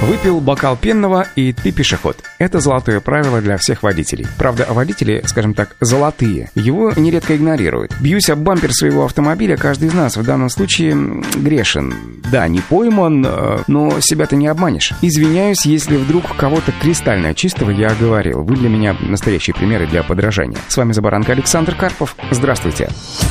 Выпил бокал пенного, и ты пешеход. Это золотое правило для всех водителей. Правда, водители, скажем так, золотые. Его нередко игнорируют. Бьюсь об бампер своего автомобиля, каждый из нас в данном случае грешен. Да, не пойман, э, но себя ты не обманешь. Извиняюсь, если вдруг кого-то кристально чистого я оговорил. Вы для меня настоящие примеры для подражания. С вами Забаранка Александр Карпов. Здравствуйте.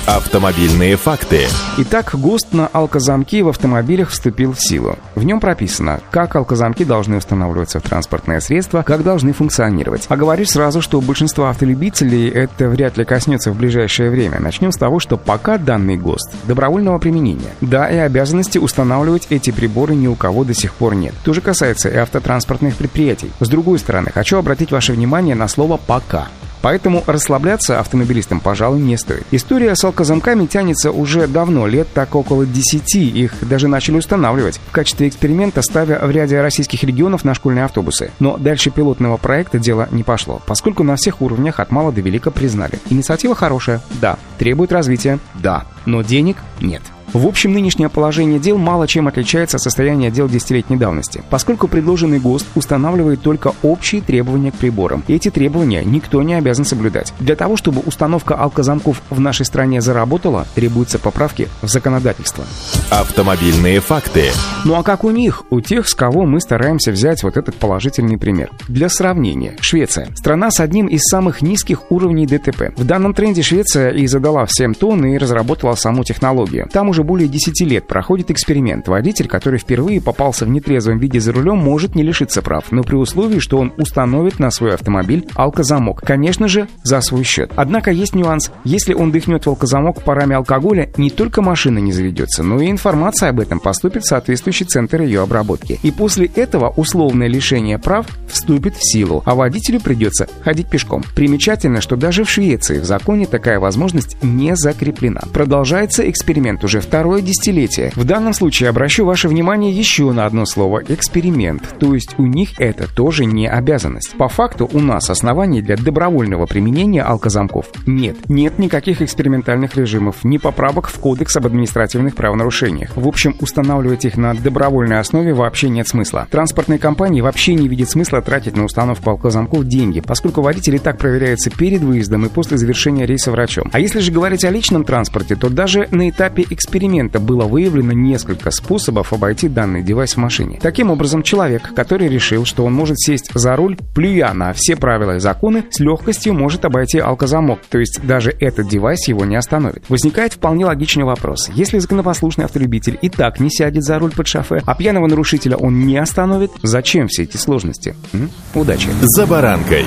Автомобильные факты. Итак, ГОСТ на алкозамки в автомобилях вступил в силу. В нем прописано, как алкозамки должны устанавливаться в транспортное средство, как должны функционировать. А говорю сразу, что большинство автолюбителей это вряд ли коснется в ближайшее время. Начнем с того, что пока данный ГОСТ добровольного применения. Да, и обязанности устанавливать эти приборы ни у кого до сих пор нет. То же касается и автотранспортных предприятий. С другой стороны, хочу обратить ваше внимание на слово «пока». Поэтому расслабляться автомобилистам, пожалуй, не стоит. История с алкозамками тянется уже давно, лет так около 10. Их даже начали устанавливать в качестве эксперимента, ставя в ряде российских регионов на школьные автобусы. Но дальше пилотного проекта дело не пошло, поскольку на всех уровнях от мала до велика признали. Инициатива хорошая, да. Требует развития, да. Но денег нет. В общем, нынешнее положение дел мало чем отличается от состояния дел десятилетней давности, поскольку предложенный ГОСТ устанавливает только общие требования к приборам. Эти требования никто не обязан соблюдать. Для того, чтобы установка алкозамков в нашей стране заработала, требуются поправки в законодательство. Автомобильные факты. Ну а как у них? У тех, с кого мы стараемся взять вот этот положительный пример. Для сравнения, Швеция. Страна с одним из самых низких уровней ДТП. В данном тренде Швеция и задала всем тон и разработала саму технологию. Там уже более 10 лет проходит эксперимент. Водитель, который впервые попался в нетрезвом виде за рулем, может не лишиться прав, но при условии, что он установит на свой автомобиль алкозамок. Конечно же, за свой счет. Однако есть нюанс. Если он дыхнет в алкозамок парами алкоголя, не только машина не заведется, но и информация об этом поступит в соответствующий центр ее обработки. И после этого условное лишение прав вступит в силу, а водителю придется ходить пешком. Примечательно, что даже в Швеции в законе такая возможность не закреплена. Продолжается эксперимент уже второе десятилетие. В данном случае обращу ваше внимание еще на одно слово – эксперимент. То есть у них это тоже не обязанность. По факту у нас оснований для добровольного применения алкозамков нет. Нет никаких экспериментальных режимов, ни поправок в Кодекс об административных правонарушениях. В общем, устанавливать их на добровольной основе вообще нет смысла. Транспортные компании вообще не видят смысла тратить на установку алкозамков деньги, поскольку водители так проверяются перед выездом и после завершения рейса врачом. А если же говорить о личном транспорте, то даже на этапе эксперимента было выявлено несколько способов обойти данный девайс в машине. Таким образом, человек, который решил, что он может сесть за руль, плюя на все правила и законы, с легкостью может обойти алкозамок, то есть даже этот девайс его не остановит. Возникает вполне логичный вопрос. Если законопослушный автолюбитель и так не сядет за руль под шофе, а пьяного нарушителя он не остановит, зачем все эти сложности? М? Удачи! За баранкой!